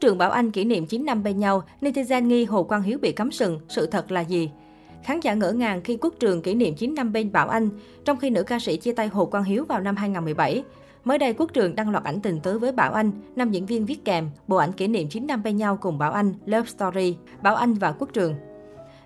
Quốc trường Bảo Anh kỷ niệm 9 năm bên nhau, netizen nghi Hồ Quang Hiếu bị cấm sừng, sự thật là gì? Khán giả ngỡ ngàng khi Quốc trường kỷ niệm 9 năm bên Bảo Anh, trong khi nữ ca sĩ chia tay Hồ Quang Hiếu vào năm 2017. Mới đây, Quốc trường đăng loạt ảnh tình tứ với Bảo Anh, nam diễn viên viết kèm, bộ ảnh kỷ niệm 9 năm bên nhau cùng Bảo Anh, Love Story, Bảo Anh và Quốc trường.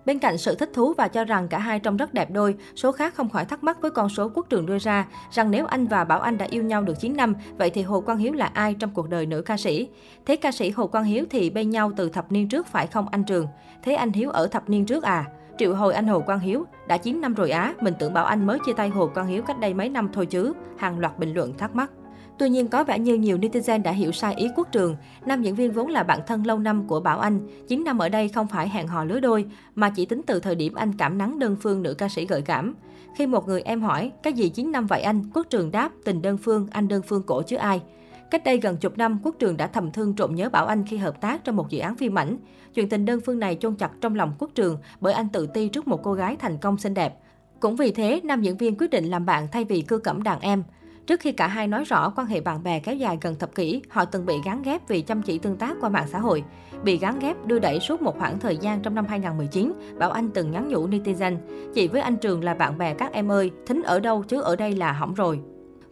Bên cạnh sự thích thú và cho rằng cả hai trông rất đẹp đôi, số khác không khỏi thắc mắc với con số quốc trường đưa ra rằng nếu anh và Bảo Anh đã yêu nhau được 9 năm, vậy thì Hồ Quang Hiếu là ai trong cuộc đời nữ ca sĩ? Thế ca sĩ Hồ Quang Hiếu thì bên nhau từ thập niên trước phải không anh Trường? Thế anh Hiếu ở thập niên trước à? Triệu hồi anh Hồ Quang Hiếu, đã 9 năm rồi á, mình tưởng Bảo Anh mới chia tay Hồ Quang Hiếu cách đây mấy năm thôi chứ. Hàng loạt bình luận thắc mắc. Tuy nhiên, có vẻ như nhiều netizen đã hiểu sai ý quốc trường. Nam diễn viên vốn là bạn thân lâu năm của Bảo Anh. 9 năm ở đây không phải hẹn hò lứa đôi, mà chỉ tính từ thời điểm anh cảm nắng đơn phương nữ ca sĩ gợi cảm. Khi một người em hỏi, cái gì 9 năm vậy anh? Quốc trường đáp, tình đơn phương, anh đơn phương cổ chứ ai. Cách đây gần chục năm, Quốc Trường đã thầm thương trộm nhớ Bảo Anh khi hợp tác trong một dự án phim ảnh. Chuyện tình đơn phương này chôn chặt trong lòng Quốc Trường bởi anh tự ti trước một cô gái thành công xinh đẹp. Cũng vì thế, nam diễn viên quyết định làm bạn thay vì cưa cẩm đàn em. Trước khi cả hai nói rõ quan hệ bạn bè kéo dài gần thập kỷ, họ từng bị gắn ghép vì chăm chỉ tương tác qua mạng xã hội. Bị gắn ghép đưa đẩy suốt một khoảng thời gian trong năm 2019, Bảo Anh từng nhắn nhủ netizen, chị với anh Trường là bạn bè các em ơi, thính ở đâu chứ ở đây là hỏng rồi.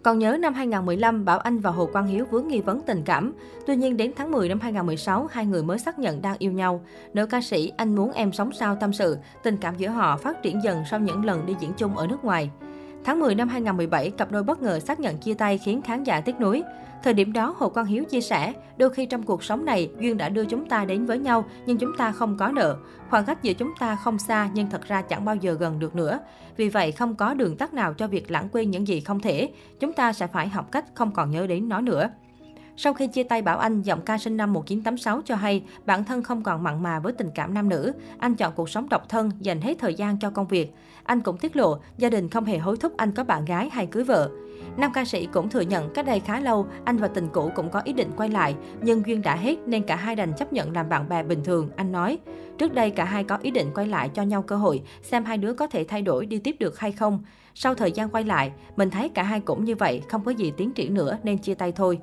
Còn nhớ năm 2015, Bảo Anh và Hồ Quang Hiếu vướng nghi vấn tình cảm. Tuy nhiên đến tháng 10 năm 2016, hai người mới xác nhận đang yêu nhau. Nữ ca sĩ Anh muốn em sống sao tâm sự, tình cảm giữa họ phát triển dần sau những lần đi diễn chung ở nước ngoài. Tháng 10 năm 2017, cặp đôi bất ngờ xác nhận chia tay khiến khán giả tiếc nuối. Thời điểm đó, Hồ Quang Hiếu chia sẻ, đôi khi trong cuộc sống này, duyên đã đưa chúng ta đến với nhau, nhưng chúng ta không có nợ. Khoảng cách giữa chúng ta không xa, nhưng thật ra chẳng bao giờ gần được nữa. Vì vậy, không có đường tắt nào cho việc lãng quên những gì không thể. Chúng ta sẽ phải học cách không còn nhớ đến nó nữa. Sau khi chia tay Bảo Anh, giọng ca sinh năm 1986 cho hay bản thân không còn mặn mà với tình cảm nam nữ. Anh chọn cuộc sống độc thân, dành hết thời gian cho công việc. Anh cũng tiết lộ gia đình không hề hối thúc anh có bạn gái hay cưới vợ. Nam ca sĩ cũng thừa nhận cách đây khá lâu, anh và tình cũ cũng có ý định quay lại, nhưng duyên đã hết nên cả hai đành chấp nhận làm bạn bè bình thường, anh nói. Trước đây cả hai có ý định quay lại cho nhau cơ hội, xem hai đứa có thể thay đổi đi tiếp được hay không. Sau thời gian quay lại, mình thấy cả hai cũng như vậy, không có gì tiến triển nữa nên chia tay thôi.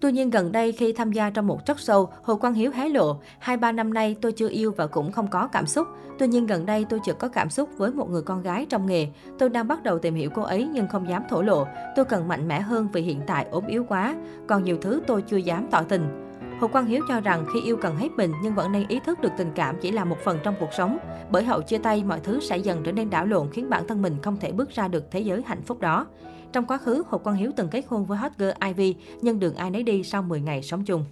Tuy nhiên gần đây khi tham gia trong một chất sâu, Hồ Quang Hiếu hé lộ, hai ba năm nay tôi chưa yêu và cũng không có cảm xúc. Tuy nhiên gần đây tôi chợt có cảm xúc với một người con gái trong nghề. Tôi đang bắt đầu tìm hiểu cô ấy nhưng không dám thổ lộ. Tôi cần mạnh mẽ hơn vì hiện tại ốm yếu quá. Còn nhiều thứ tôi chưa dám tỏ tình. Hồ Quang Hiếu cho rằng khi yêu cần hết mình nhưng vẫn nên ý thức được tình cảm chỉ là một phần trong cuộc sống. Bởi hậu chia tay, mọi thứ sẽ dần trở nên đảo lộn khiến bản thân mình không thể bước ra được thế giới hạnh phúc đó. Trong quá khứ, Hồ Quang Hiếu từng kết hôn với hot girl Ivy, nhưng đường ai nấy đi sau 10 ngày sống chung.